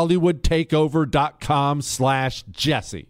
hollywoodtakeover.com slash jesse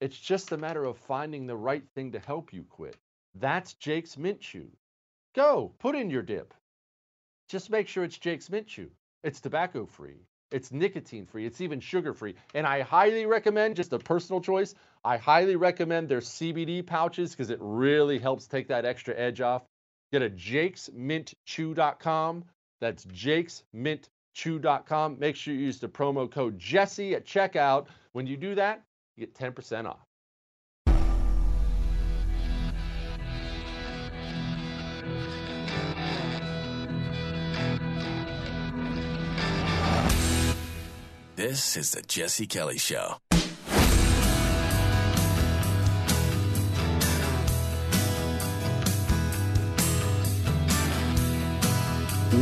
It's just a matter of finding the right thing to help you quit. That's Jake's Mint Chew. Go, put in your dip. Just make sure it's Jake's Mint Chew. It's tobacco free, it's nicotine free, it's even sugar free. And I highly recommend, just a personal choice, I highly recommend their CBD pouches because it really helps take that extra edge off. Get a jakesmintchew.com. That's jakesmintchew.com. Make sure you use the promo code Jesse at checkout. When you do that, you get 10% off. This is the Jesse Kelly Show.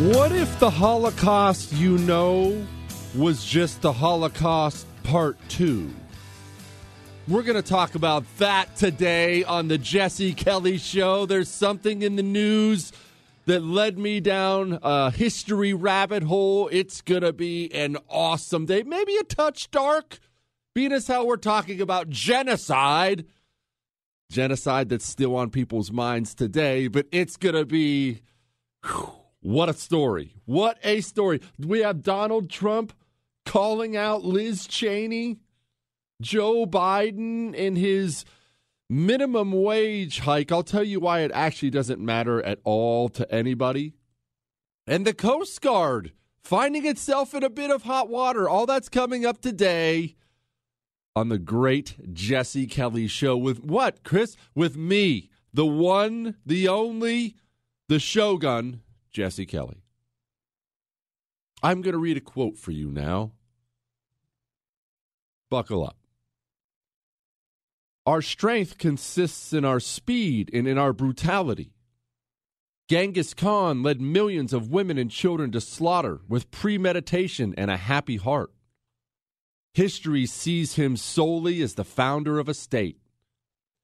What if the Holocaust you know was just the Holocaust Part 2? We're going to talk about that today on the Jesse Kelly Show. There's something in the news that led me down a history rabbit hole. It's going to be an awesome day. Maybe a touch dark, being as how we're talking about genocide. Genocide that's still on people's minds today, but it's going to be what a story. What a story. We have Donald Trump calling out Liz Cheney, Joe Biden and his minimum wage hike. I'll tell you why it actually doesn't matter at all to anybody. And the Coast Guard finding itself in a bit of hot water. All that's coming up today on the great Jesse Kelly show with what, Chris? With me, the one, the only, the shogun, Jesse Kelly. I'm going to read a quote for you now. Buckle up. Our strength consists in our speed and in our brutality. Genghis Khan led millions of women and children to slaughter with premeditation and a happy heart. History sees him solely as the founder of a state.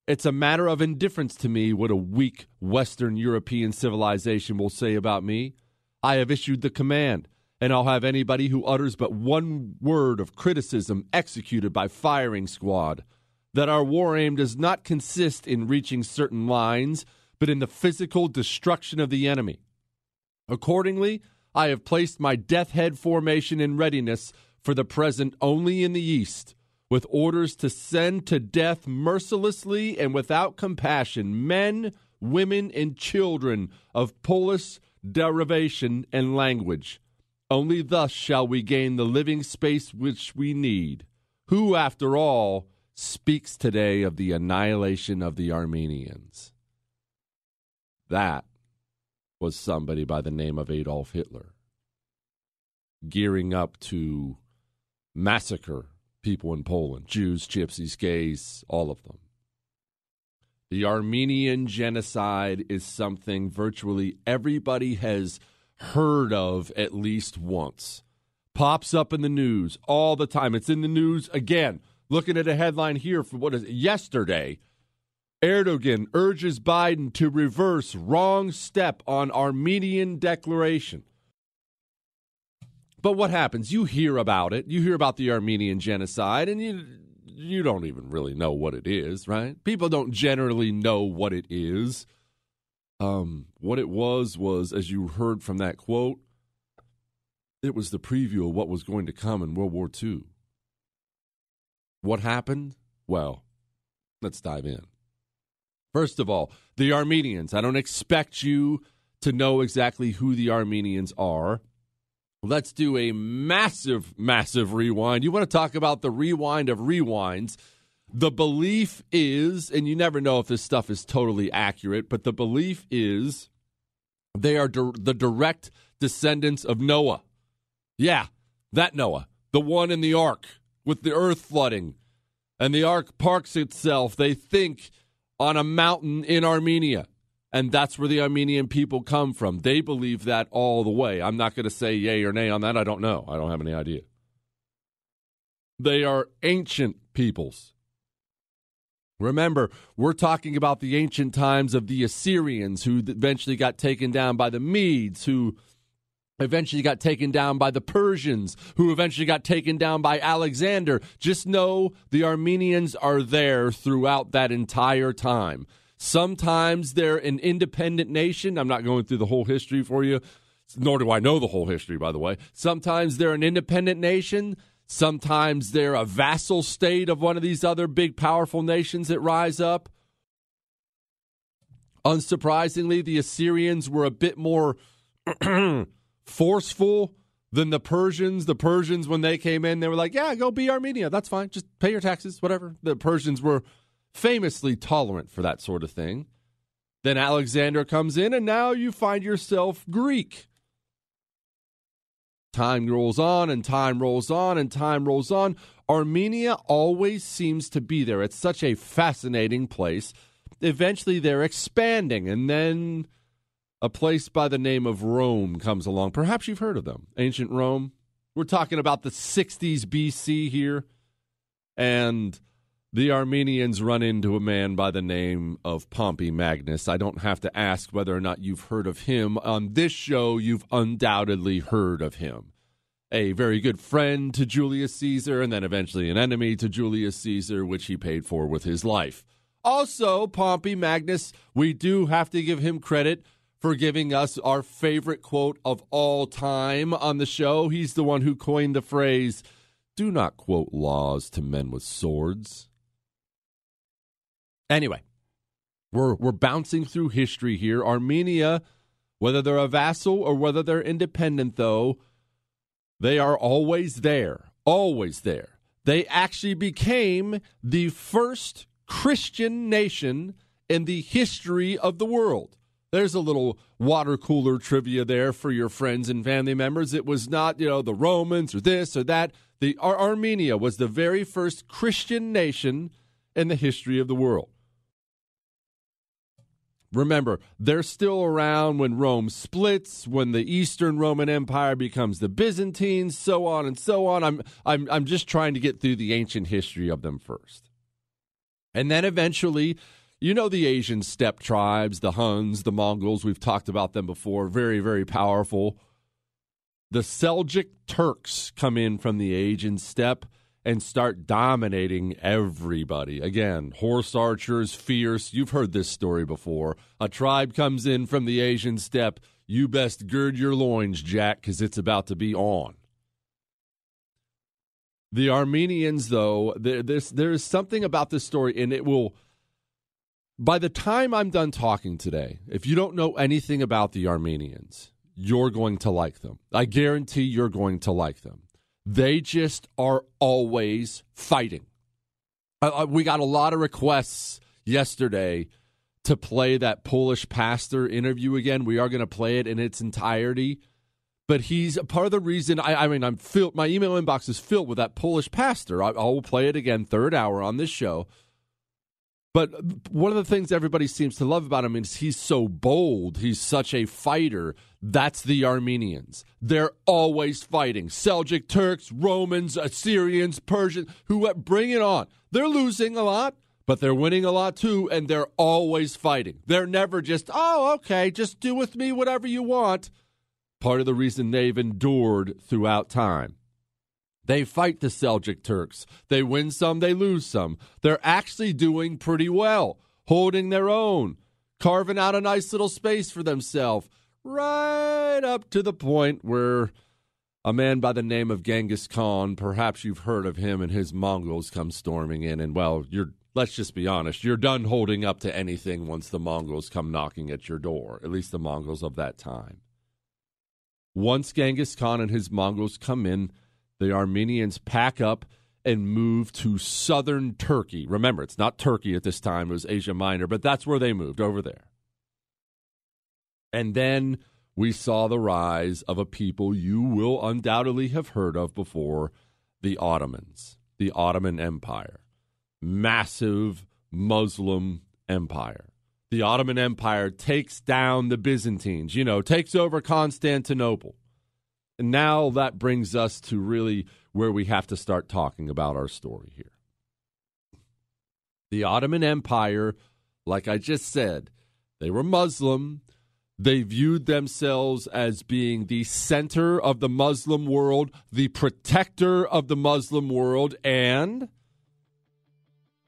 It's a matter of indifference to me what a weak Western European civilization will say about me. I have issued the command, and I'll have anybody who utters but one word of criticism executed by firing squad. That our war aim does not consist in reaching certain lines, but in the physical destruction of the enemy. Accordingly, I have placed my death head formation in readiness for the present only in the east, with orders to send to death mercilessly and without compassion men, women, and children of Polish derivation and language. Only thus shall we gain the living space which we need. Who, after all, speaks today of the annihilation of the Armenians? That was somebody by the name of Adolf Hitler, gearing up to massacre people in Poland Jews, gypsies, gays, all of them. The Armenian genocide is something virtually everybody has heard of at least once. Pops up in the news all the time. It's in the news again. Looking at a headline here for what is it? yesterday. Erdogan urges Biden to reverse wrong step on Armenian declaration. But what happens? You hear about it. You hear about the Armenian genocide, and you you don't even really know what it is, right? People don't generally know what it is. Um, what it was was, as you heard from that quote, it was the preview of what was going to come in World War II. What happened? Well, let's dive in. First of all, the Armenians. I don't expect you to know exactly who the Armenians are. Let's do a massive, massive rewind. You want to talk about the rewind of rewinds? The belief is, and you never know if this stuff is totally accurate, but the belief is they are di- the direct descendants of Noah. Yeah, that Noah, the one in the ark with the earth flooding. And the ark parks itself, they think, on a mountain in Armenia. And that's where the Armenian people come from. They believe that all the way. I'm not going to say yay or nay on that. I don't know. I don't have any idea. They are ancient peoples. Remember, we're talking about the ancient times of the Assyrians who eventually got taken down by the Medes, who eventually got taken down by the Persians, who eventually got taken down by Alexander. Just know the Armenians are there throughout that entire time. Sometimes they're an independent nation. I'm not going through the whole history for you, nor do I know the whole history, by the way. Sometimes they're an independent nation. Sometimes they're a vassal state of one of these other big, powerful nations that rise up. Unsurprisingly, the Assyrians were a bit more forceful than the Persians. The Persians, when they came in, they were like, yeah, go be Armenia. That's fine. Just pay your taxes, whatever. The Persians were famously tolerant for that sort of thing. Then Alexander comes in, and now you find yourself Greek. Time rolls on, and time rolls on, and time rolls on. Armenia always seems to be there. It's such a fascinating place. Eventually, they're expanding, and then a place by the name of Rome comes along. Perhaps you've heard of them. Ancient Rome. We're talking about the 60s BC here. And the Armenians run into a man by the name of Pompey Magnus. I don't have to ask whether or not you've heard of him. On this show, you've undoubtedly heard of him. A very good friend to Julius Caesar, and then eventually an enemy to Julius Caesar, which he paid for with his life. Also, Pompey Magnus, we do have to give him credit for giving us our favorite quote of all time on the show. He's the one who coined the phrase, do not quote laws to men with swords. Anyway, we're we're bouncing through history here. Armenia, whether they're a vassal or whether they're independent, though, they are always there, always there. They actually became the first Christian nation in the history of the world. There's a little water cooler trivia there for your friends and family members. It was not, you know, the Romans or this or that. The Ar- Armenia was the very first Christian nation in the history of the world. Remember, they're still around when Rome splits, when the Eastern Roman Empire becomes the Byzantines, so on and so on. I'm I'm I'm just trying to get through the ancient history of them first. And then eventually, you know the Asian steppe tribes, the Huns, the Mongols, we've talked about them before, very very powerful. The Seljuk Turks come in from the Asian steppe and start dominating everybody. Again, horse archers, fierce. You've heard this story before. A tribe comes in from the Asian steppe. You best gird your loins, Jack, because it's about to be on. The Armenians, though, there, there is something about this story, and it will. By the time I'm done talking today, if you don't know anything about the Armenians, you're going to like them. I guarantee you're going to like them. They just are always fighting. We got a lot of requests yesterday to play that Polish pastor interview again. We are going to play it in its entirety. But he's part of the reason. I, I mean, I'm filled. My email inbox is filled with that Polish pastor. I, I will play it again, third hour on this show. But one of the things everybody seems to love about him is he's so bold. He's such a fighter. That's the Armenians. They're always fighting. Seljuk Turks, Romans, Assyrians, Persians, who bring it on. They're losing a lot, but they're winning a lot too, and they're always fighting. They're never just, oh, okay, just do with me whatever you want. Part of the reason they've endured throughout time. They fight the Seljuk Turks. They win some, they lose some. They're actually doing pretty well, holding their own, carving out a nice little space for themselves, right up to the point where a man by the name of Genghis Khan, perhaps you've heard of him and his Mongols come storming in and well, you're let's just be honest, you're done holding up to anything once the Mongols come knocking at your door, at least the Mongols of that time. Once Genghis Khan and his Mongols come in, the Armenians pack up and move to southern Turkey. Remember, it's not Turkey at this time, it was Asia Minor, but that's where they moved over there. And then we saw the rise of a people you will undoubtedly have heard of before the Ottomans, the Ottoman Empire. Massive Muslim empire. The Ottoman Empire takes down the Byzantines, you know, takes over Constantinople. And now that brings us to really where we have to start talking about our story here. The Ottoman Empire, like I just said, they were Muslim. They viewed themselves as being the center of the Muslim world, the protector of the Muslim world, and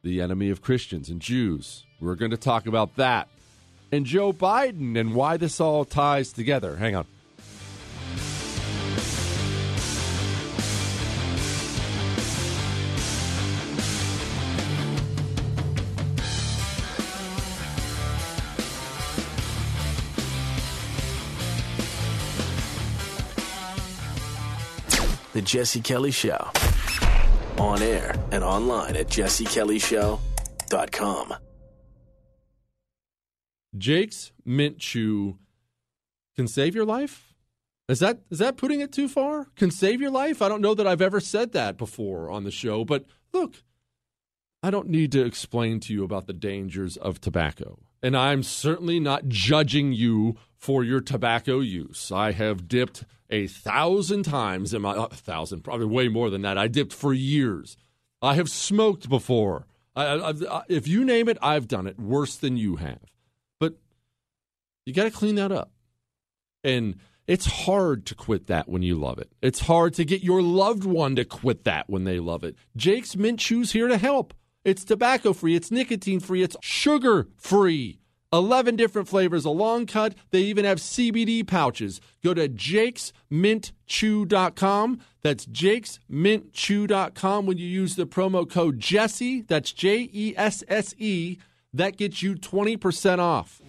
the enemy of Christians and Jews. We're going to talk about that and Joe Biden and why this all ties together. Hang on. Jesse Kelly Show. On air and online at jessekellyshow.com. Jake's Mint Chew can save your life? Is that is that putting it too far? Can save your life? I don't know that I've ever said that before on the show, but look, I don't need to explain to you about the dangers of tobacco. And I'm certainly not judging you for your tobacco use. I have dipped a thousand times in my a thousand, probably way more than that. I dipped for years. I have smoked before. I, I, I, if you name it, I've done it worse than you have. But you got to clean that up. And it's hard to quit that when you love it. It's hard to get your loved one to quit that when they love it. Jake's Mint Chew's here to help. It's tobacco free, it's nicotine free, it's sugar free. 11 different flavors, a long cut. They even have CBD pouches. Go to jakesmintchew.com. That's jakesmintchew.com when you use the promo code Jesse. That's J E S S E. That gets you 20% off.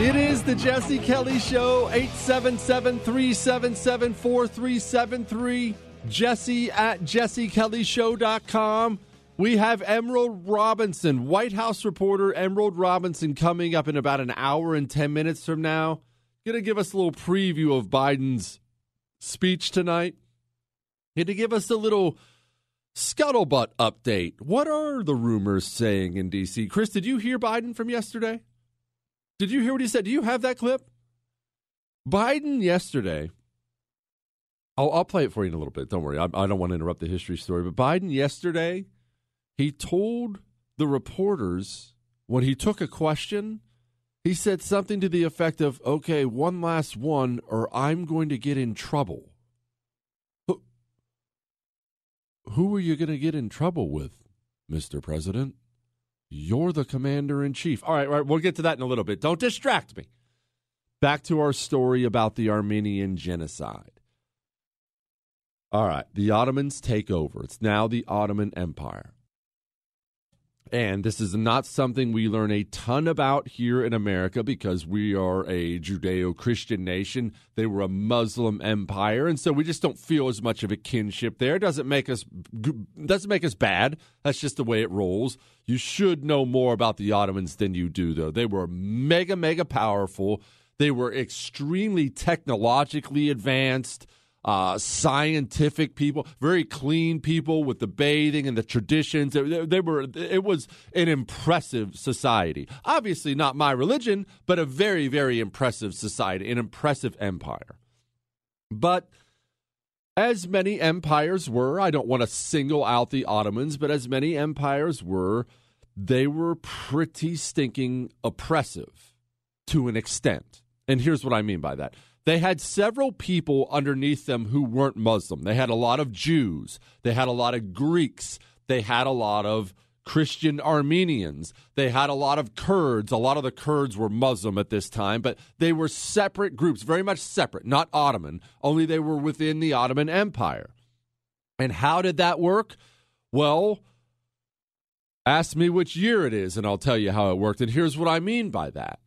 It is the Jesse Kelly Show, 877 377 4373. Jesse at jessekellyshow.com. We have Emerald Robinson, White House reporter Emerald Robinson, coming up in about an hour and 10 minutes from now. Going to give us a little preview of Biden's speech tonight. Going to give us a little scuttlebutt update. What are the rumors saying in D.C.? Chris, did you hear Biden from yesterday? Did you hear what he said? Do you have that clip? Biden yesterday. I'll, I'll play it for you in a little bit. Don't worry. I, I don't want to interrupt the history story. But Biden yesterday, he told the reporters when he took a question, he said something to the effect of, okay, one last one, or I'm going to get in trouble. Who, who are you going to get in trouble with, Mr. President? You're the commander in chief. All right, we'll get to that in a little bit. Don't distract me. Back to our story about the Armenian genocide. All right, the Ottomans take over. It's now the Ottoman Empire. And this is not something we learn a ton about here in America because we are a Judeo Christian nation. They were a Muslim empire, and so we just don't feel as much of a kinship there. It doesn't make us doesn't make us bad. That's just the way it rolls. You should know more about the Ottomans than you do, though. They were mega, mega powerful. They were extremely technologically advanced uh, scientific people, very clean people with the bathing and the traditions. They, they, were. It was an impressive society. Obviously, not my religion, but a very, very impressive society, an impressive empire. But as many empires were, I don't want to single out the Ottomans, but as many empires were, they were pretty stinking oppressive to an extent. And here's what I mean by that they had several people underneath them who weren't Muslim. They had a lot of Jews, they had a lot of Greeks, they had a lot of Christian Armenians, they had a lot of Kurds. A lot of the Kurds were Muslim at this time, but they were separate groups, very much separate, not Ottoman, only they were within the Ottoman Empire. And how did that work? Well, ask me which year it is, and I'll tell you how it worked. And here's what I mean by that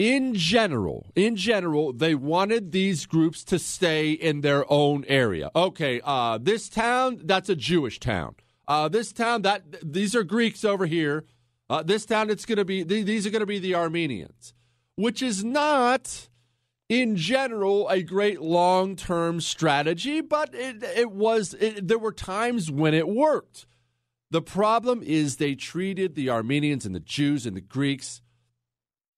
in general, in general, they wanted these groups to stay in their own area. Okay, uh, this town, that's a Jewish town. Uh, this town, that these are Greeks over here. Uh, this town, it's going to be these are going to be the Armenians, which is not, in general, a great long-term strategy. But it, it was. It, there were times when it worked. The problem is they treated the Armenians and the Jews and the Greeks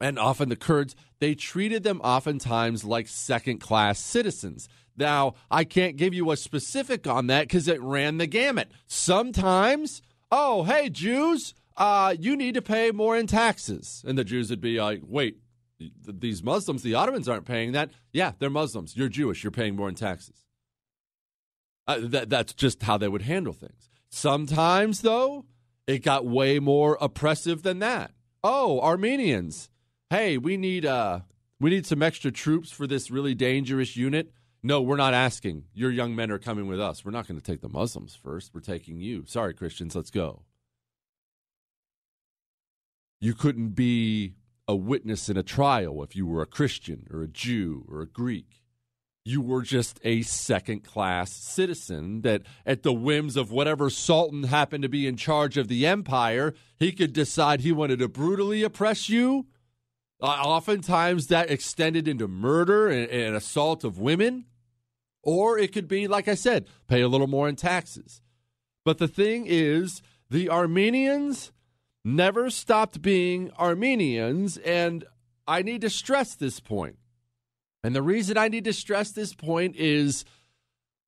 and often the Kurds, they treated them oftentimes like second class citizens. Now, I can't give you a specific on that because it ran the gamut. Sometimes, oh, hey, Jews, uh, you need to pay more in taxes. And the Jews would be like, wait, these Muslims, the Ottomans aren't paying that. Yeah, they're Muslims. You're Jewish. You're paying more in taxes. Uh, that, that's just how they would handle things. Sometimes, though, it got way more oppressive than that. Oh, Armenians hey, we need uh we need some extra troops for this really dangerous unit. No, we're not asking. Your young men are coming with us. We're not going to take the Muslims first. We're taking you. Sorry, Christians, let's go. You couldn't be a witness in a trial if you were a Christian or a Jew or a Greek. You were just a second class citizen that, at the whims of whatever sultan happened to be in charge of the empire, he could decide he wanted to brutally oppress you Uh, oftentimes that extended into murder and, and assault of women. Or it could be, like I said, pay a little more in taxes. But the thing is, the Armenians never stopped being Armenians. And I need to stress this point. And the reason I need to stress this point is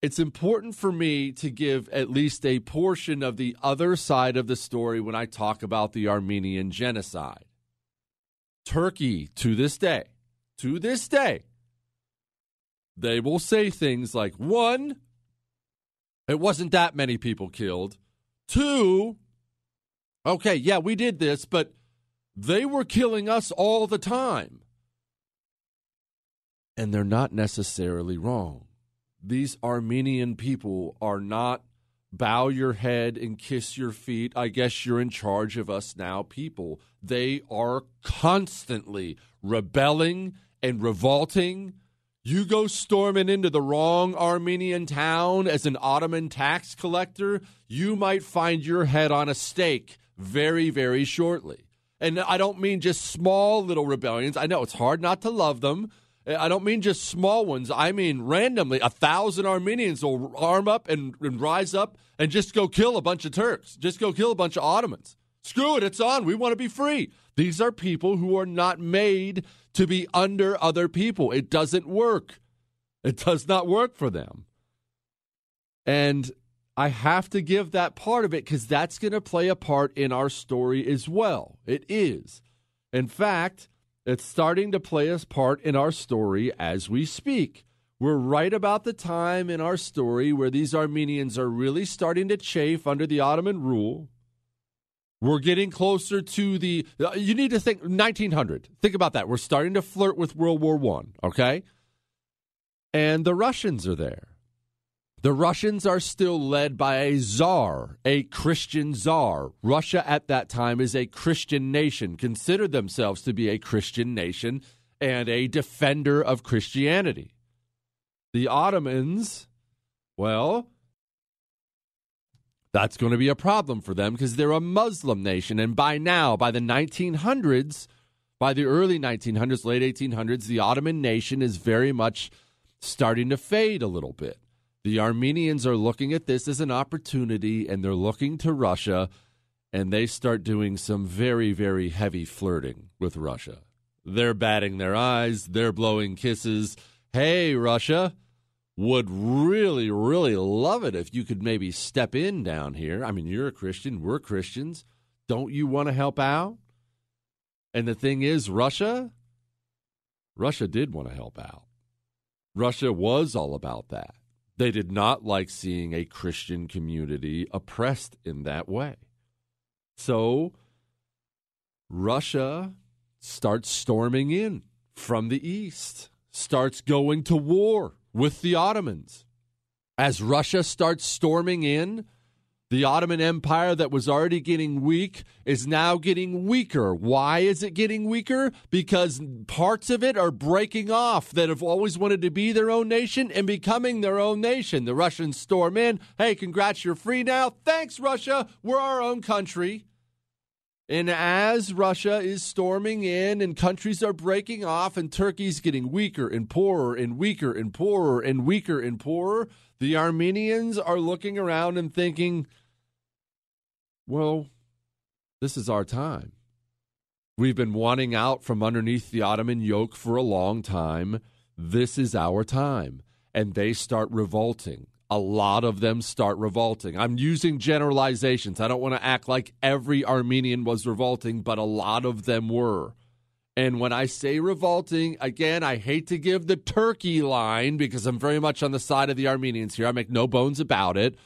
it's important for me to give at least a portion of the other side of the story when I talk about the Armenian genocide. Turkey, to this day, to this day, they will say things like one, it wasn't that many people killed. Two, okay, yeah, we did this, but they were killing us all the time. And they're not necessarily wrong. These Armenian people are not bow your head and kiss your feet. I guess you're in charge of us now, people. They are constantly rebelling and revolting you go storming into the wrong Armenian town as an Ottoman tax collector, you might find your head on a stake very, very shortly. And I don't mean just small little rebellions. I know it's hard not to love them. Uh, I don't mean just small ones. I mean randomly, a thousand Armenians will arm up and, and rise up and just go kill a bunch of Turks, just go kill a bunch of Ottomans. Screw it, it's on. We want to be free. These are people who are not made to be under other people. It doesn't work. It does not work for them. And I have to give that part of it because that's going to play a part in our story as well. It is. In fact, it's starting to play a part in our story as we speak. We're right about the time in our story where these Armenians are really starting to chafe under the Ottoman rule. We're getting closer to the. Uh, you need to think 1900. Think about that. We're starting to flirt with World War One. Okay, and the Russians are there. The Russians are still led by a czar, a Christian czar. Russia at that time is a Christian nation, considered themselves to be a Christian nation and a defender of Christianity. The Ottomans, well, that's going to be a problem for them because they're a Muslim nation. And by now, by the 1900s, by the early 1900s, late 1800s, the Ottoman nation is very much starting to fade a little bit. The Armenians are looking at this as an opportunity and they're looking to Russia and they start doing some very, very heavy flirting with Russia. They're batting their eyes, they're blowing kisses. Hey, Russia, would really, really love it if you could maybe step in down here. I mean, you're a Christian, we're Christians. Don't you want to help out? And the thing is, Russia, Russia did want to help out. Russia was all about that. They did not like seeing a Christian community oppressed in that way. So Russia starts storming in from the east, starts going to war with the Ottomans. As Russia starts storming in, the Ottoman Empire that was already getting weak is now getting weaker. Why is it getting weaker? Because parts of it are breaking off that have always wanted to be their own nation and becoming their own nation. The Russians storm in. Hey, congrats, you're free now. Thanks, Russia. We're our own country. And as Russia is storming in and countries are breaking off and Turkey's getting weaker and poorer and weaker and poorer and weaker and poorer, the Armenians are looking around and thinking, well, this is our time. We've been wanting out from underneath the Ottoman yoke for a long time. This is our time. And they start revolting a lot of them start revolting. I'm using generalizations. I don't want to act like every Armenian was revolting, but a lot of them were. And when I say revolting, again, I hate to give the Turkey line because I'm very much on the side of the Armenians here. I make no bones about it.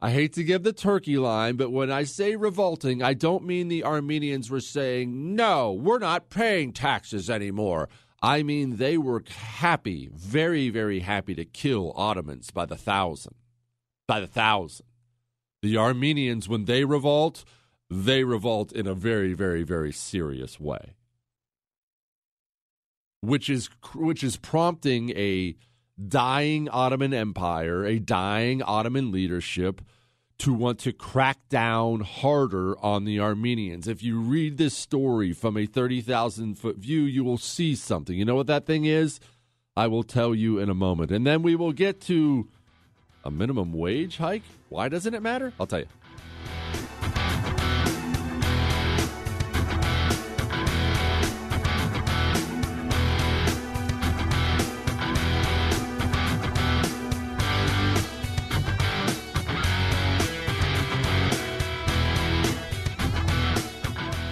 I hate to give the Turkey line, but when I say revolting, I don't mean the Armenians were saying, no, we're not paying taxes anymore. I mean, they were happy, very, very happy to kill Ottomans by the thousand. By the thousand. The Armenians, when they revolt, they revolt in a very, very, very serious way. Which is which is prompting a dying Ottoman Empire, a dying Ottoman leadership to want to crack down harder on the Armenians. If you read this story from a 30,000 foot view, you will see something. You know what that thing is? I will tell you in a moment. And then we will get to A minimum wage hike? Why doesn't it matter? I'll tell you.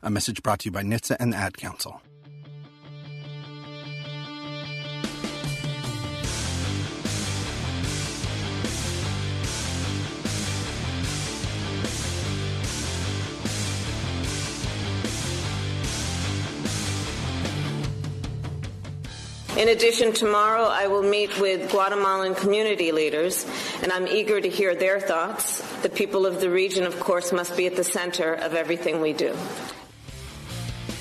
A message brought to you by NHTSA and the Ad Council. In addition, tomorrow I will meet with Guatemalan community leaders, and I'm eager to hear their thoughts. The people of the region, of course, must be at the center of everything we do.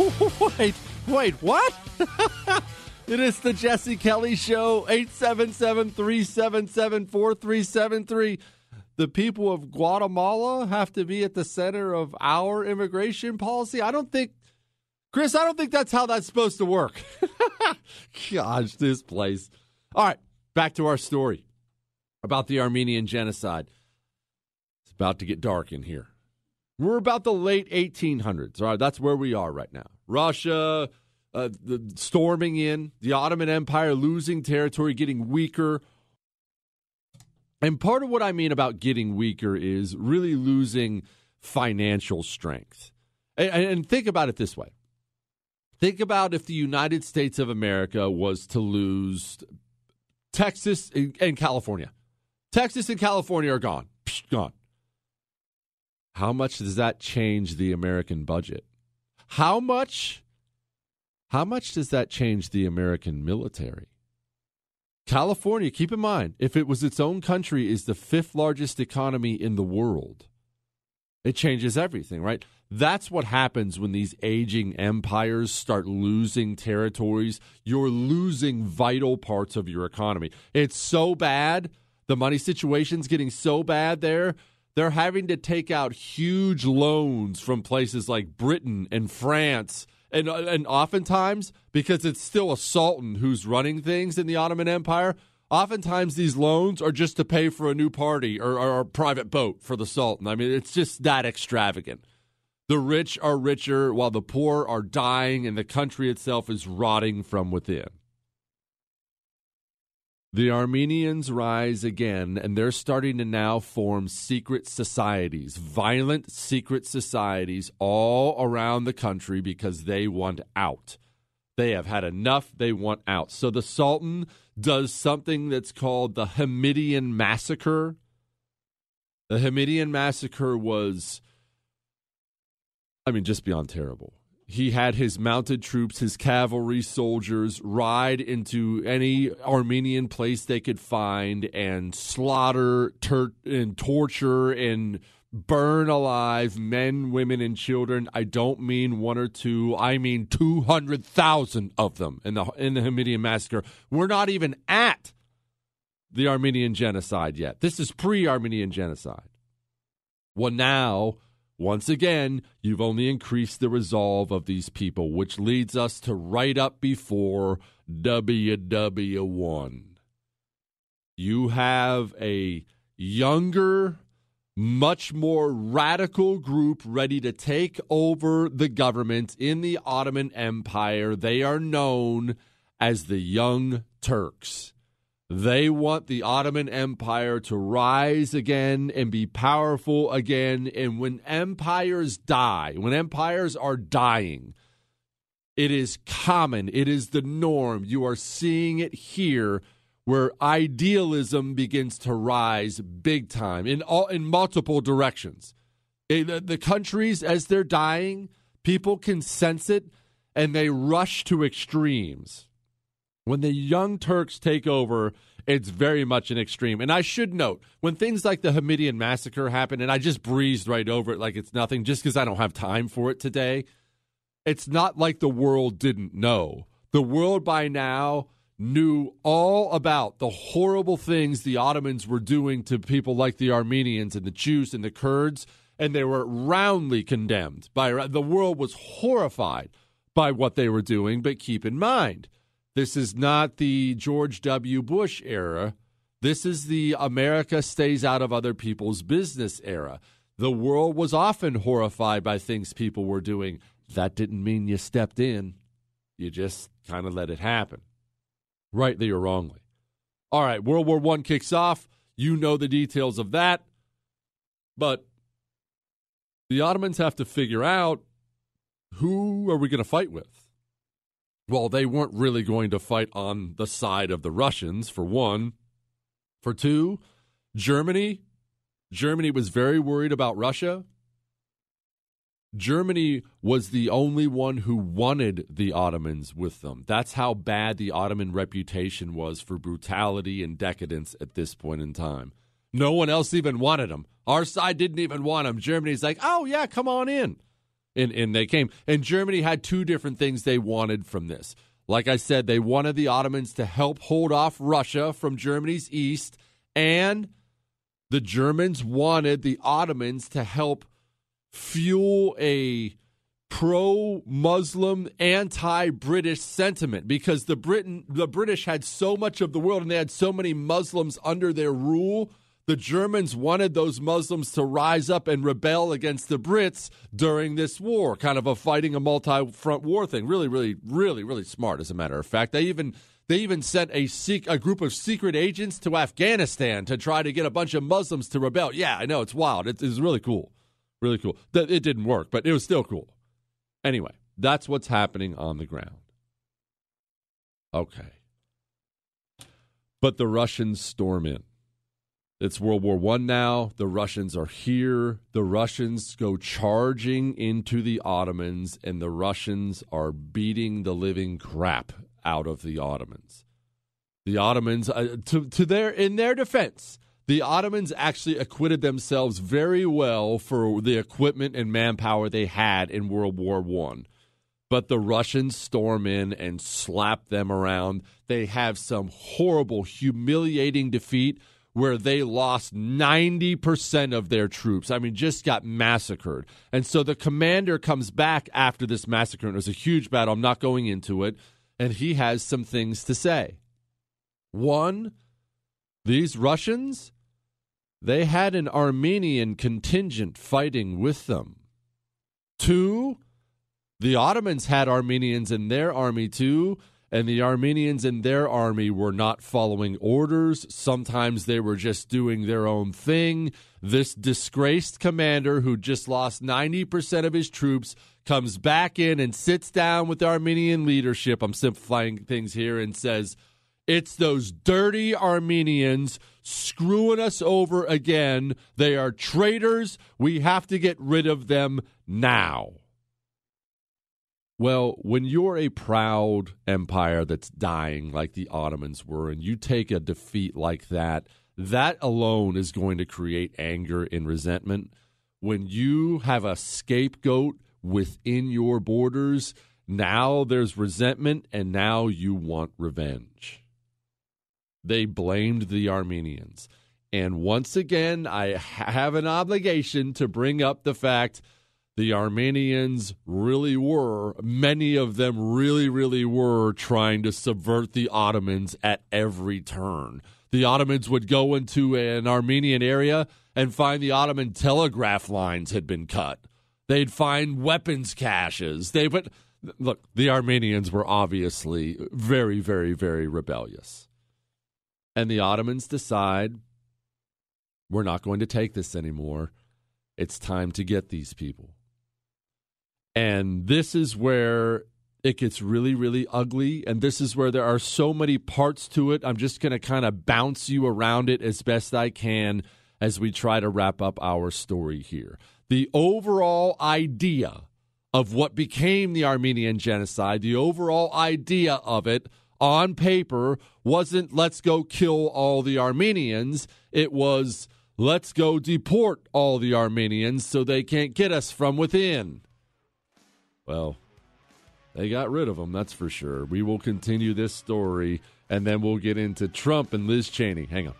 wait, wait, what? it is the Jesse Kelly Show, 877 377 4373. The people of Guatemala have to be at the center of our immigration policy? I don't think, Chris, I don't think that's how that's supposed to work. Gosh, this place. All right, back to our story about the Armenian genocide. It's about to get dark in here. We're about the late 1800s. All right, that's where we are right now. Russia, uh, the storming in, the Ottoman Empire losing territory, getting weaker. And part of what I mean about getting weaker is really losing financial strength. And, and think about it this way think about if the United States of America was to lose Texas and California. Texas and California are gone. Psh, gone. How much does that change the American budget? How much how much does that change the American military? California, keep in mind, if it was its own country, is the fifth largest economy in the world. It changes everything, right? That's what happens when these aging empires start losing territories. You're losing vital parts of your economy. It's so bad. The money situation's getting so bad there. They're having to take out huge loans from places like Britain and France. And, and oftentimes, because it's still a sultan who's running things in the Ottoman Empire, oftentimes these loans are just to pay for a new party or, or a private boat for the sultan. I mean, it's just that extravagant. The rich are richer while the poor are dying and the country itself is rotting from within. The Armenians rise again, and they're starting to now form secret societies, violent secret societies all around the country because they want out. They have had enough, they want out. So the Sultan does something that's called the Hamidian Massacre. The Hamidian Massacre was I mean, just beyond terrible. He had his mounted troops, his cavalry soldiers, ride into any Armenian place they could find and slaughter ter- and torture and burn alive men, women, and children. I don't mean one or two. I mean two hundred thousand of them in the in the Hamidian massacre. We're not even at the Armenian genocide yet. This is pre-Armenian genocide. Well, now once again, you've only increased the resolve of these people, which leads us to right up before WW1. You have a younger, much more radical group ready to take over the government in the Ottoman Empire. They are known as the Young Turks. They want the Ottoman Empire to rise again and be powerful again. And when empires die, when empires are dying, it is common, it is the norm. You are seeing it here where idealism begins to rise big time in all in multiple directions. The, the countries as they're dying, people can sense it and they rush to extremes. When the Young Turks take over, it's very much an extreme. And I should note, when things like the Hamidian massacre happened, and I just breezed right over it like it's nothing just because I don't have time for it today, it's not like the world didn't know. The world by now knew all about the horrible things the Ottomans were doing to people like the Armenians and the Jews and the Kurds, and they were roundly condemned. By the world was horrified by what they were doing. But keep in mind, this is not the George W. Bush era. This is the America stays out of other people's business era. The world was often horrified by things people were doing. That didn't mean you stepped in. You just kind of let it happen rightly or wrongly. All right, World War One kicks off. You know the details of that, but the Ottomans have to figure out who are we going to fight with. Well, they weren't really going to fight on the side of the Russians, for one. For two, Germany. Germany was very worried about Russia. Germany was the only one who wanted the Ottomans with them. That's how bad the Ottoman reputation was for brutality and decadence at this point in time. No one else even wanted them. Our side didn't even want them. Germany's like, oh, yeah, come on in. And, and they came. And Germany had two different things they wanted from this. Like I said, they wanted the Ottomans to help hold off Russia from Germany's east, and the Germans wanted the Ottomans to help fuel a pro Muslim, anti British sentiment because the Britain the British had so much of the world and they had so many Muslims under their rule. The Germans wanted those Muslims to rise up and rebel against the Brits during this war, kind of a fighting a multi front war thing. Really, really, really, really smart, as a matter of fact. They even they even sent a a group of secret agents to Afghanistan to try to get a bunch of Muslims to rebel. Yeah, I know it's wild. It, it's really cool. Really cool. It didn't work, but it was still cool. Anyway, that's what's happening on the ground. Okay. But the Russians storm in. It's World War One now. The Russians are here. The Russians go charging into the Ottomans, and the Russians are beating the living crap out of the Ottomans. The Ottomans, uh, to, to their in their defense, the Ottomans actually acquitted themselves very well for the equipment and manpower they had in World War One. But the Russians storm in and slap them around. They have some horrible, humiliating defeat where they lost 90% of their troops. I mean, just got massacred. And so the commander comes back after this massacre, and it was a huge battle. I'm not going into it. And he has some things to say. One, these Russians they had an Armenian contingent fighting with them. Two, the Ottomans had Armenians in their army too, and the Armenians in their army were not following orders. Sometimes they were just doing their own thing. This disgraced commander who just lost 90% of his troops comes back in and sits down with the Armenian leadership. I'm simplifying things here and says, It's those dirty Armenians screwing us over again. They are traitors. We have to get rid of them now. Well, when you're a proud empire that's dying like the Ottomans were, and you take a defeat like that, that alone is going to create anger and resentment. When you have a scapegoat within your borders, now there's resentment, and now you want revenge they blamed the Armenians. And once again, I have an obligation to bring up the fact the Armenians really were, many of them really, really were trying to subvert the Ottomans at every turn. The Ottomans would go into an Armenian area and find the Ottoman telegraph lines had been cut. They'd find weapons caches. They would look, the Armenians were obviously very, very, very rebellious. And the Ottomans decide we're not going to take this anymore. It's time to get these people. And this is where it gets really, really ugly. And this is where there are so many parts to it. I'm just going to kind of bounce you around it as best I can as we try to wrap up our story here. The overall idea of what became the Armenian genocide, the overall idea of it on paper wasn't let's go kill all the Armenians. It was let's go deport all the Armenians so they can't get us from within. Well, they got rid of him, that's for sure. We will continue this story and then we'll get into Trump and Liz Cheney. Hang on.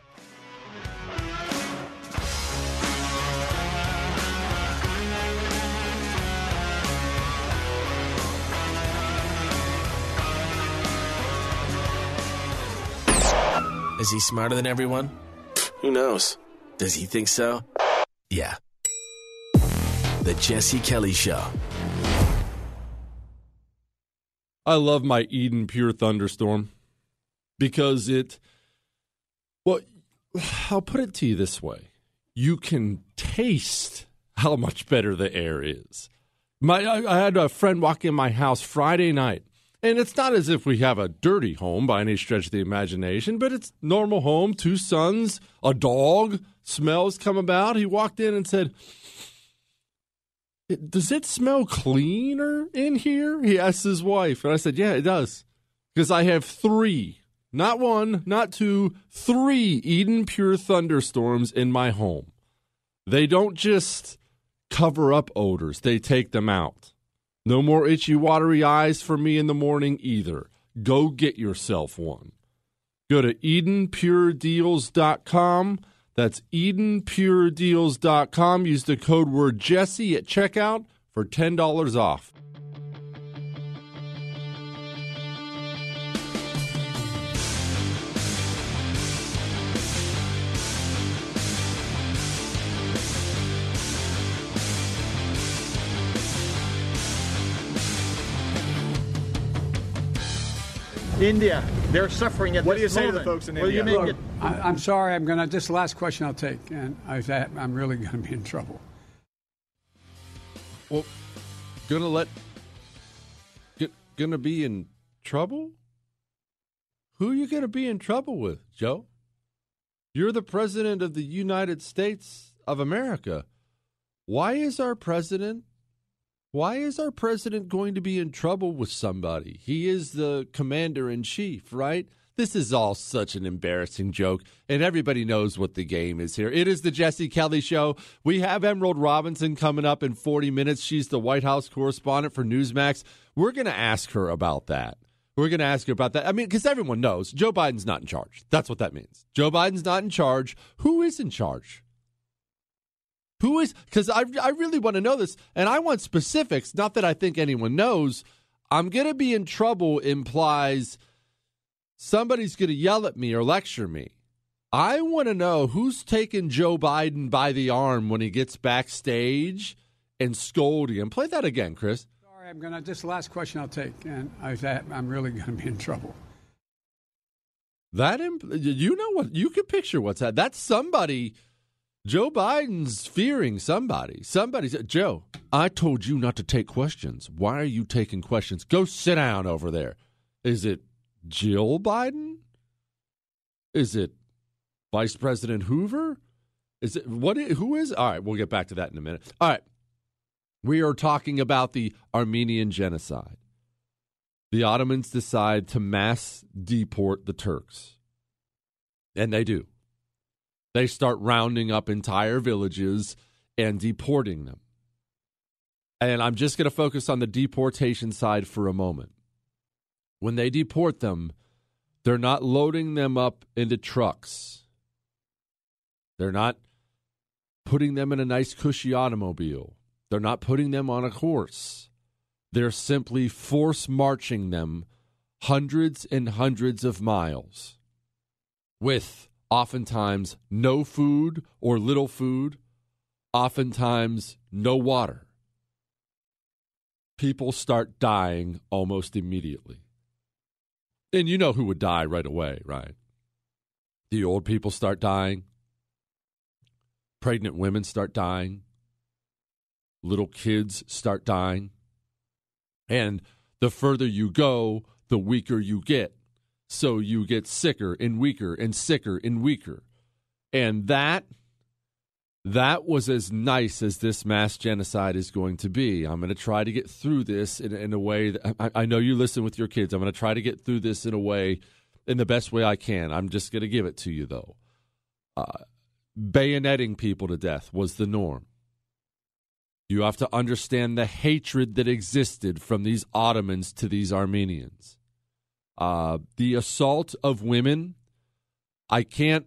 Is he smarter than everyone? Who knows? Does he think so? Yeah. The Jesse Kelly Show. I love my Eden Pure Thunderstorm because it, well, I'll put it to you this way you can taste how much better the air is. My, I, I had a friend walk in my house Friday night and it's not as if we have a dirty home by any stretch of the imagination, but it's normal home, two sons, a dog, smells come about. He walked in and said, "Does it smell cleaner in here?" He asked his wife, and I said, "Yeah, it does." Because I have 3, not one, not two, 3 Eden Pure thunderstorms in my home. They don't just cover up odors, they take them out. No more itchy, watery eyes for me in the morning either. Go get yourself one. Go to EdenPureDeals.com. That's EdenPureDeals.com. Use the code word Jesse at checkout for $10 off. India, they're suffering at what this do you moment. say to the folks in Will India? you make Look, it? I, am sorry. I'm going to. This is the last question I'll take, and I, I'm really going to be in trouble. Well, gonna let get, gonna be in trouble? Who are you gonna be in trouble with, Joe? You're the president of the United States of America. Why is our president why is our president going to be in trouble with somebody? He is the commander in chief, right? This is all such an embarrassing joke, and everybody knows what the game is here. It is the Jesse Kelly Show. We have Emerald Robinson coming up in 40 minutes. She's the White House correspondent for Newsmax. We're going to ask her about that. We're going to ask her about that. I mean, because everyone knows Joe Biden's not in charge. That's what that means. Joe Biden's not in charge. Who is in charge? Who is, because I, I really want to know this, and I want specifics, not that I think anyone knows. I'm going to be in trouble implies somebody's going to yell at me or lecture me. I want to know who's taking Joe Biden by the arm when he gets backstage and scolding him. Play that again, Chris. Sorry, I'm going to. This last question I'll take, and I, I'm really going to be in trouble. That imp- you know what you can picture what's that? That's somebody. Joe Biden's fearing somebody. Somebody said, Joe, I told you not to take questions. Why are you taking questions? Go sit down over there. Is it Jill Biden? Is it Vice President Hoover? Is it what? Who is? All right, we'll get back to that in a minute. All right, we are talking about the Armenian genocide. The Ottomans decide to mass deport the Turks, and they do. They start rounding up entire villages and deporting them. And I'm just going to focus on the deportation side for a moment. When they deport them, they're not loading them up into trucks. They're not putting them in a nice, cushy automobile. They're not putting them on a horse. They're simply force marching them hundreds and hundreds of miles with oftentimes no food or little food, oftentimes no water. People start dying almost immediately. And you know who would die right away, right? the old people start dying, pregnant women start dying, little kids start dying. And the further you go, the weaker you get. So you get sicker and weaker and sicker and weaker. And that that was as nice as this mass genocide is going to be. I'm going to try to get through this in, in a way that I, I, know you listen with your kids. I'm going to try to get through this in a way, in the best way I can. I'm just going to give it to you, though. Uh, bayoneting people to death was the norm. You have to understand the hatred that existed from these Ottomans to these Armenians. Uh, the assault of women, I can't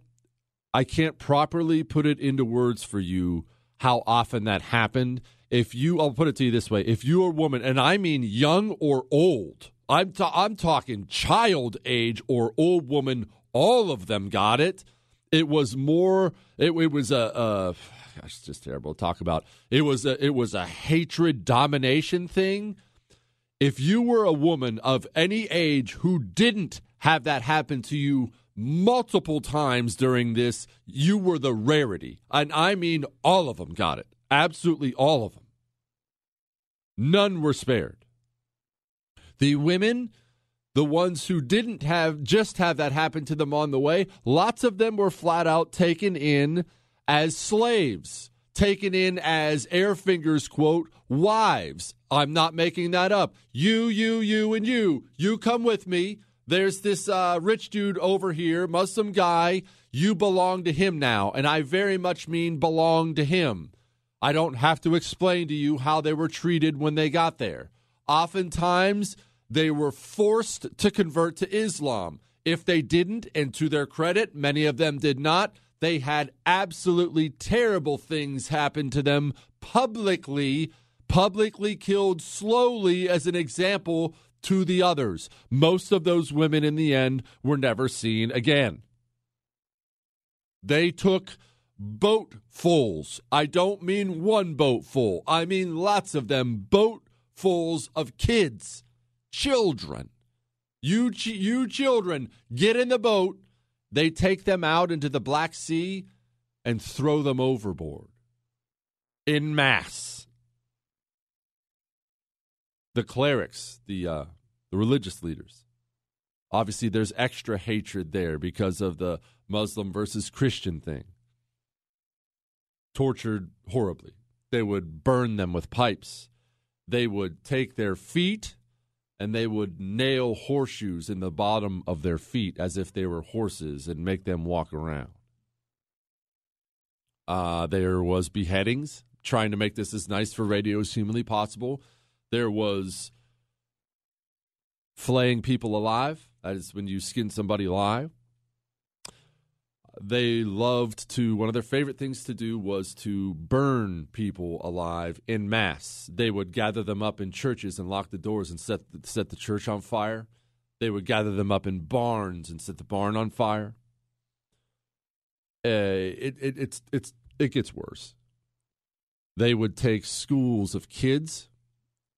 I can't properly put it into words for you how often that happened. If you, I'll put it to you this way: if you're a woman, and I mean young or old, I'm I'm talking child age or old woman, all of them got it. It was more. It, it was a, a gosh, it's just terrible to talk about. It was a, it was a hatred domination thing. If you were a woman of any age who didn't have that happen to you multiple times during this, you were the rarity. And I mean, all of them got it. Absolutely all of them. None were spared. The women, the ones who didn't have just have that happen to them on the way, lots of them were flat out taken in as slaves, taken in as Airfingers quote, wives. I'm not making that up. You, you, you, and you. You come with me. There's this uh, rich dude over here, Muslim guy. You belong to him now. And I very much mean belong to him. I don't have to explain to you how they were treated when they got there. Oftentimes, they were forced to convert to Islam. If they didn't, and to their credit, many of them did not, they had absolutely terrible things happen to them publicly, publicly killed slowly as an example to the others. Most of those women in the end were never seen again. They took boatfuls. I don't mean one boatful, I mean lots of them, boatfuls of kids, children. You, you children, get in the boat. They take them out into the Black Sea and throw them overboard in mass the clerics, the uh, the religious leaders. Obviously, there's extra hatred there because of the Muslim versus Christian thing. Tortured horribly. They would burn them with pipes. They would take their feet and they would nail horseshoes in the bottom of their feet as if they were horses and make them walk around. Uh, there was beheadings, trying to make this as nice for radio as humanly possible. There was flaying people alive. That is when you skin somebody alive. They loved to, one of their favorite things to do was to burn people alive in mass. They would gather them up in churches and lock the doors and set, set the church on fire. They would gather them up in barns and set the barn on fire. Uh, it, it, it's, it's, it gets worse. They would take schools of kids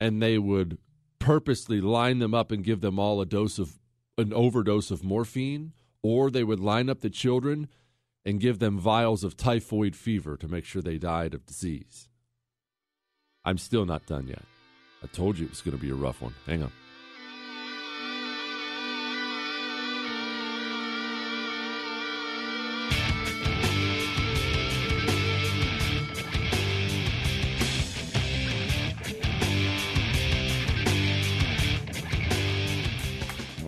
and they would purposely line them up and give them all a dose of an overdose of morphine, or they would line up the children and give them vials of typhoid fever to make sure they died of disease. I'm still not done yet. I told you it was going to be a rough one. Hang on.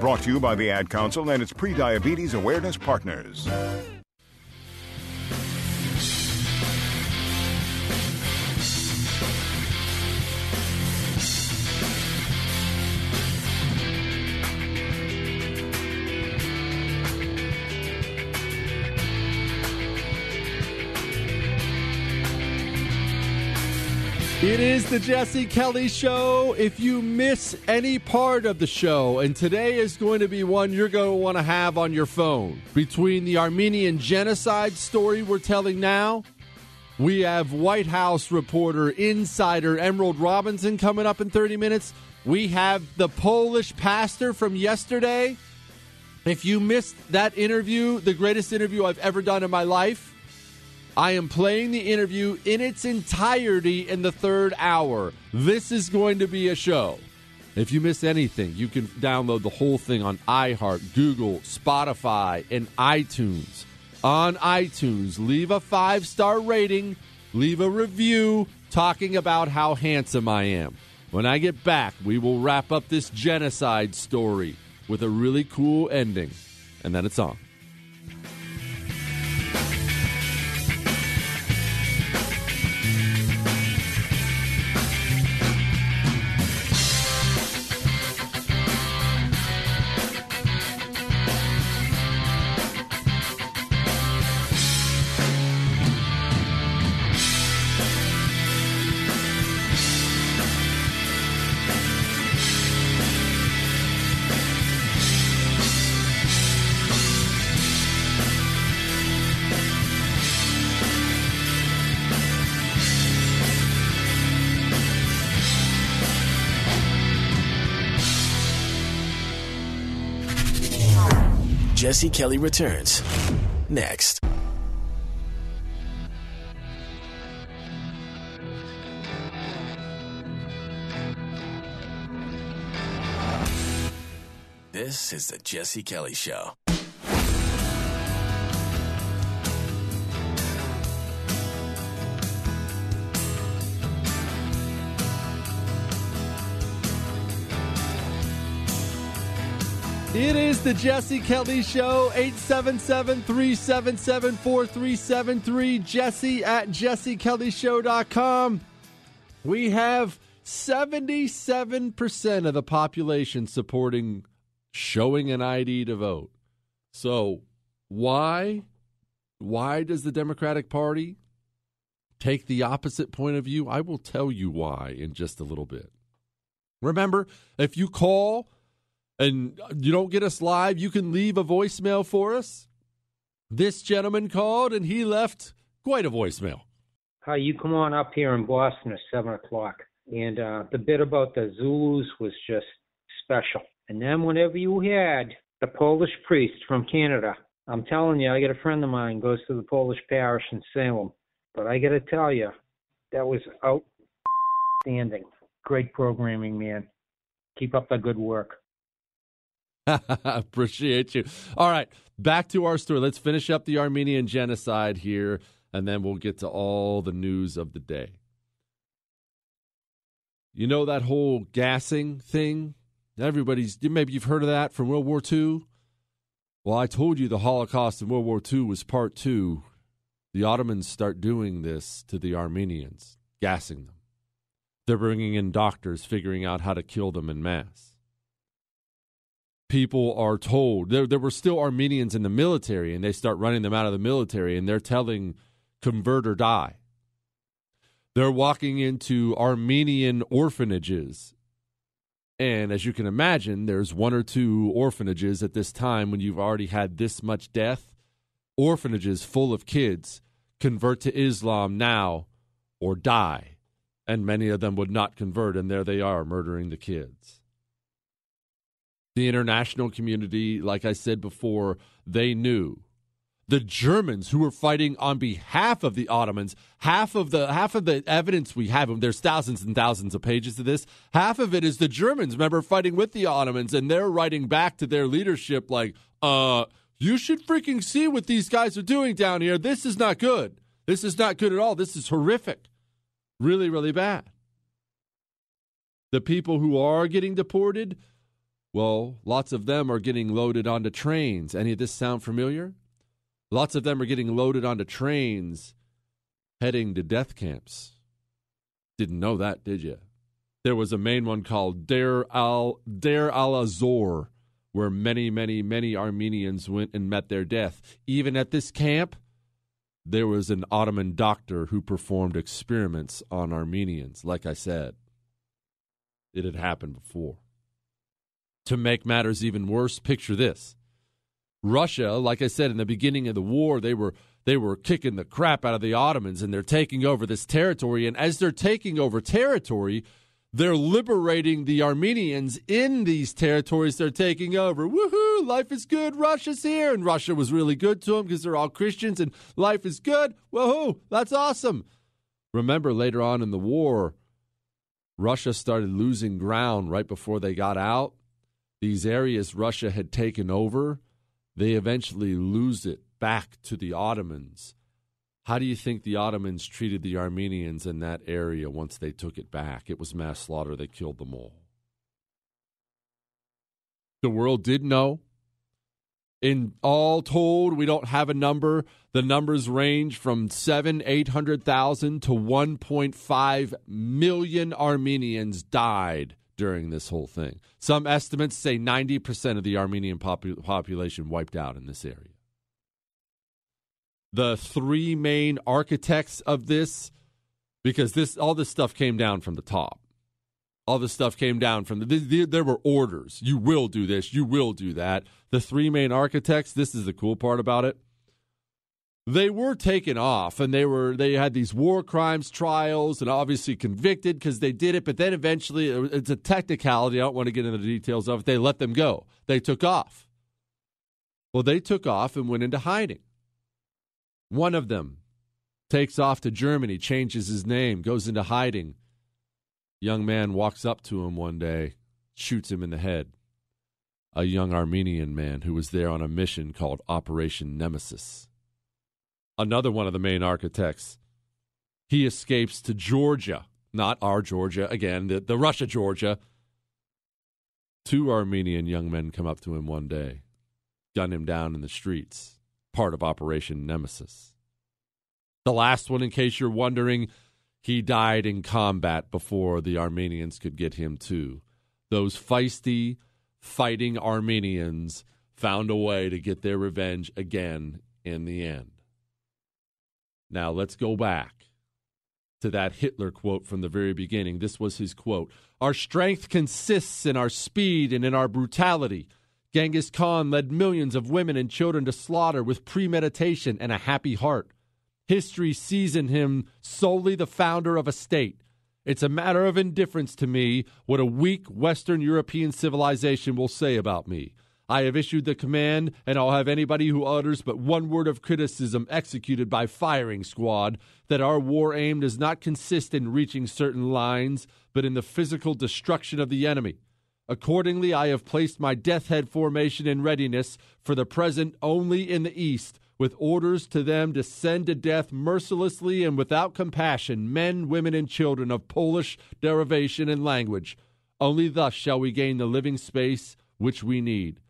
Brought to you by the Ad Council and its pre-diabetes awareness partners. It is the Jesse Kelly Show. If you miss any part of the show, and today is going to be one you're going to want to have on your phone, between the Armenian genocide story we're telling now, we have White House reporter, insider Emerald Robinson coming up in 30 minutes. We have the Polish pastor from yesterday. If you missed that interview, the greatest interview I've ever done in my life, I am playing the interview in its entirety in the third hour. This is going to be a show. If you miss anything, you can download the whole thing on iHeart, Google, Spotify, and iTunes. On iTunes, leave a five star rating, leave a review talking about how handsome I am. When I get back, we will wrap up this genocide story with a really cool ending. And then it's on. Jesse Kelly returns next. This is the Jesse Kelly Show. It is the Jesse Kelly Show, 877 377 4373. Jesse at jessekellyshow.com. We have 77% of the population supporting showing an ID to vote. So, why? Why does the Democratic Party take the opposite point of view? I will tell you why in just a little bit. Remember, if you call and you don't get us live, you can leave a voicemail for us. This gentleman called and he left quite a voicemail. Hi, you come on up here in Boston at 7 o'clock. And uh, the bit about the Zulus was just special. And then whenever you had the Polish priest from Canada, I'm telling you, I got a friend of mine goes to the Polish parish in Salem. But I got to tell you, that was outstanding. Great programming, man. Keep up the good work. Appreciate you. All right, back to our story. Let's finish up the Armenian genocide here, and then we'll get to all the news of the day. You know that whole gassing thing? Everybody's maybe you've heard of that from World War II. Well, I told you the Holocaust in World War II was part two. The Ottomans start doing this to the Armenians, gassing them. They're bringing in doctors, figuring out how to kill them in mass people are told there there were still Armenians in the military and they start running them out of the military and they're telling convert or die. They're walking into Armenian orphanages. And as you can imagine, there's one or two orphanages at this time when you've already had this much death. Orphanages full of kids convert to Islam now or die. And many of them would not convert, and there they are murdering the kids the international community, like I said before, they knew. The Germans who were fighting on behalf of the Ottomans, half of the half of the evidence we have, and there's thousands and thousands of pages of this, half of it is the Germans, remember, fighting with the Ottomans, and they're writing back to their leadership like, uh, You should freaking see what these guys are doing down here. This is not good. This is not good at all. This is horrific. Really, really bad. The people who are getting deported, well, lots of them are getting loaded onto trains. Any of this sound familiar? Lots of them are getting loaded onto trains heading to death camps. Didn't know that, did you? There was a main one called Deir al Deir al Azor, where many, many, many Armenians went and met their death. Even at this camp, there was an Ottoman doctor who performed experiments on Armenians. Like I said, it had happened before. To make matters even worse, picture this. Russia, like I said in the beginning of the war, they were they were kicking the crap out of the Ottomans and they're taking over this territory and as they're taking over territory, they're liberating the Armenians in these territories they're taking over. Woohoo! Life is good. Russia's here. And Russia was really good to them because they're all Christians and life is good. Woohoo! That's awesome. Remember, later on in the war, Russia started losing ground right before they got out. These areas Russia had taken over, they eventually lose it back to the Ottomans. How do you think the Ottomans treated the Armenians in that area once they took it back? It was mass slaughter. They killed them all. The world did know. In all told, we don't have a number. The numbers range from seven, eight hundred thousand to one point five million Armenians died during this whole thing. Some estimates say ninety percent of the Armenian popu- population wiped out in this area. The three main architects of this, because this all this stuff came down from the top all this stuff came down from the, there were orders. You will do this. You will do that. The three main architects. This is the cool part about it. They were taken off, and they were they had these war crimes trials, and obviously convicted because they did it. But then eventually, uh, it's a technicality. I don't want to get into the details of it. They let them go. They took off. Well, they took off and went into hiding. One of them takes off to Germany, changes his name, goes into hiding young man walks up to him one day, shoots him in the head. A young Armenian man who was there on a mission called Operation Nemesis. Another one of the main architects. He escapes to Georgia, not our Georgia, again, the, the Russia Georgia. Two Armenian young men come up to him one day, gun him down in the streets, part of Operation Nemesis. The last one, in case you're wondering, he died in combat before the Armenians could get him too. Those feisty, fighting Armenians found a way to get their revenge again in the end. Now let's go back to that Hitler quote from the very beginning. This was his quote Our strength consists in our speed and in our brutality. Genghis Khan led millions of women and children to slaughter with premeditation and a happy heart. History sees in him solely the founder of a state. It's a matter of indifference to me what a weak Western European civilization will say about me. I have issued the command, and I'll have anybody who utters but one word of criticism executed by firing squad that our war aim does not consist in reaching certain lines, but in the physical destruction of the enemy. Accordingly, I have placed my death head formation in readiness for the present only in the east, with orders to them to send to death mercilessly and without compassion men, women, and children of Polish derivation and language. Only thus shall we gain the living space which we need.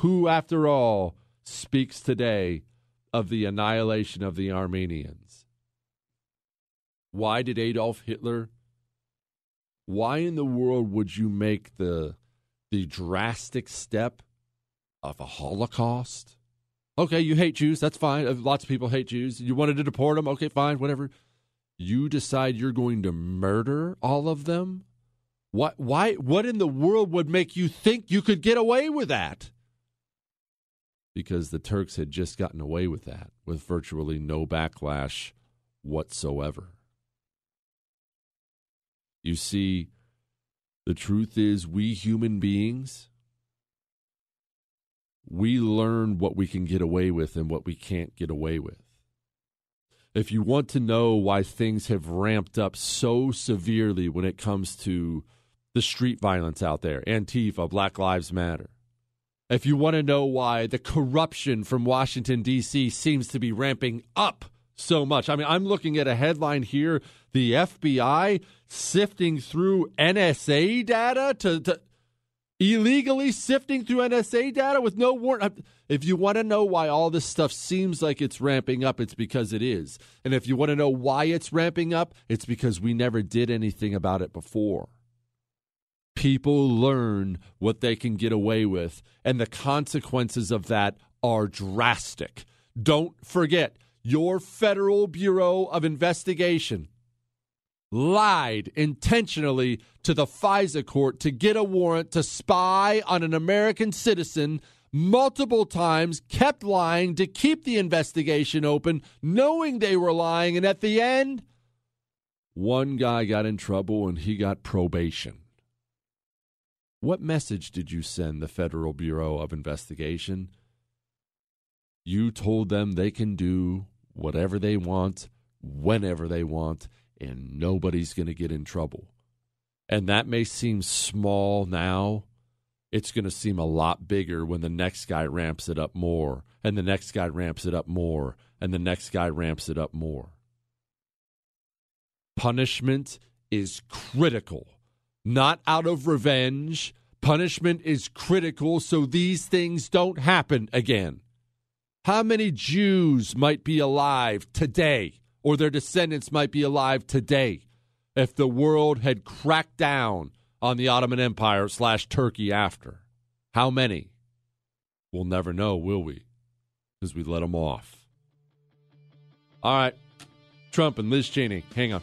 Who, after all, speaks today of the annihilation of the Armenians? Why did Adolf Hitler? Why in the world would you make the the drastic step of a Holocaust? Okay, you hate Jews. That's fine. Uh, lots of people hate Jews. You wanted to deport them. Okay, fine, whatever. You decide you're going to murder all of them? What why what in the world would make you think you could get away with that? Because the Turks had just gotten away with that with virtually no backlash whatsoever. You see, the truth is we human beings we learn what we can get away with and what we can't get away with. If you want to know why things have ramped up so severely when it comes to the street violence out there, Antifa, Black Lives Matter, if you want to know why the corruption from Washington, D.C. seems to be ramping up so much. I mean, I'm looking at a headline here the FBI sifting through NSA data to, to illegally sifting through NSA data with no warrant. If you want to know why all this stuff seems like it's ramping up, it's because it is. And if you want to know why it's ramping up, it's because we never did anything about it before. People learn what they can get away with, and the consequences of that are drastic. Don't forget, your Federal Bureau of Investigation lied intentionally to the FISA court to get a warrant to spy on an American citizen multiple times, kept lying to keep the investigation open, knowing they were lying. And at the end, one guy got in trouble and he got probation. What message did you send the Federal Bureau of Investigation? You told them they can do whatever they want, whenever they want, and nobody's going to get in trouble. And that may seem small now. It's going to seem a lot bigger when the next guy ramps it up more, and the next guy ramps it up more, and the next guy ramps it up more. Punishment is critical, not out of revenge. Punishment is critical so these things don't happen again. How many Jews might be alive today or their descendants might be alive today if the world had cracked down on the Ottoman Empire slash Turkey after. How many? We'll never know, will we? Because we let them off. All right. Trump and Liz Cheney. Hang on.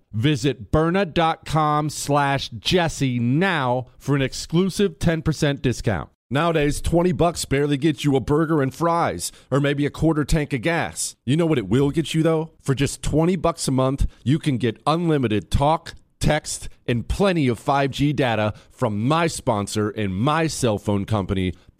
Visit Byrna.com slash Jesse now for an exclusive 10% discount. Nowadays, 20 bucks barely gets you a burger and fries, or maybe a quarter tank of gas. You know what it will get you though? For just 20 bucks a month, you can get unlimited talk, text, and plenty of 5G data from my sponsor and my cell phone company,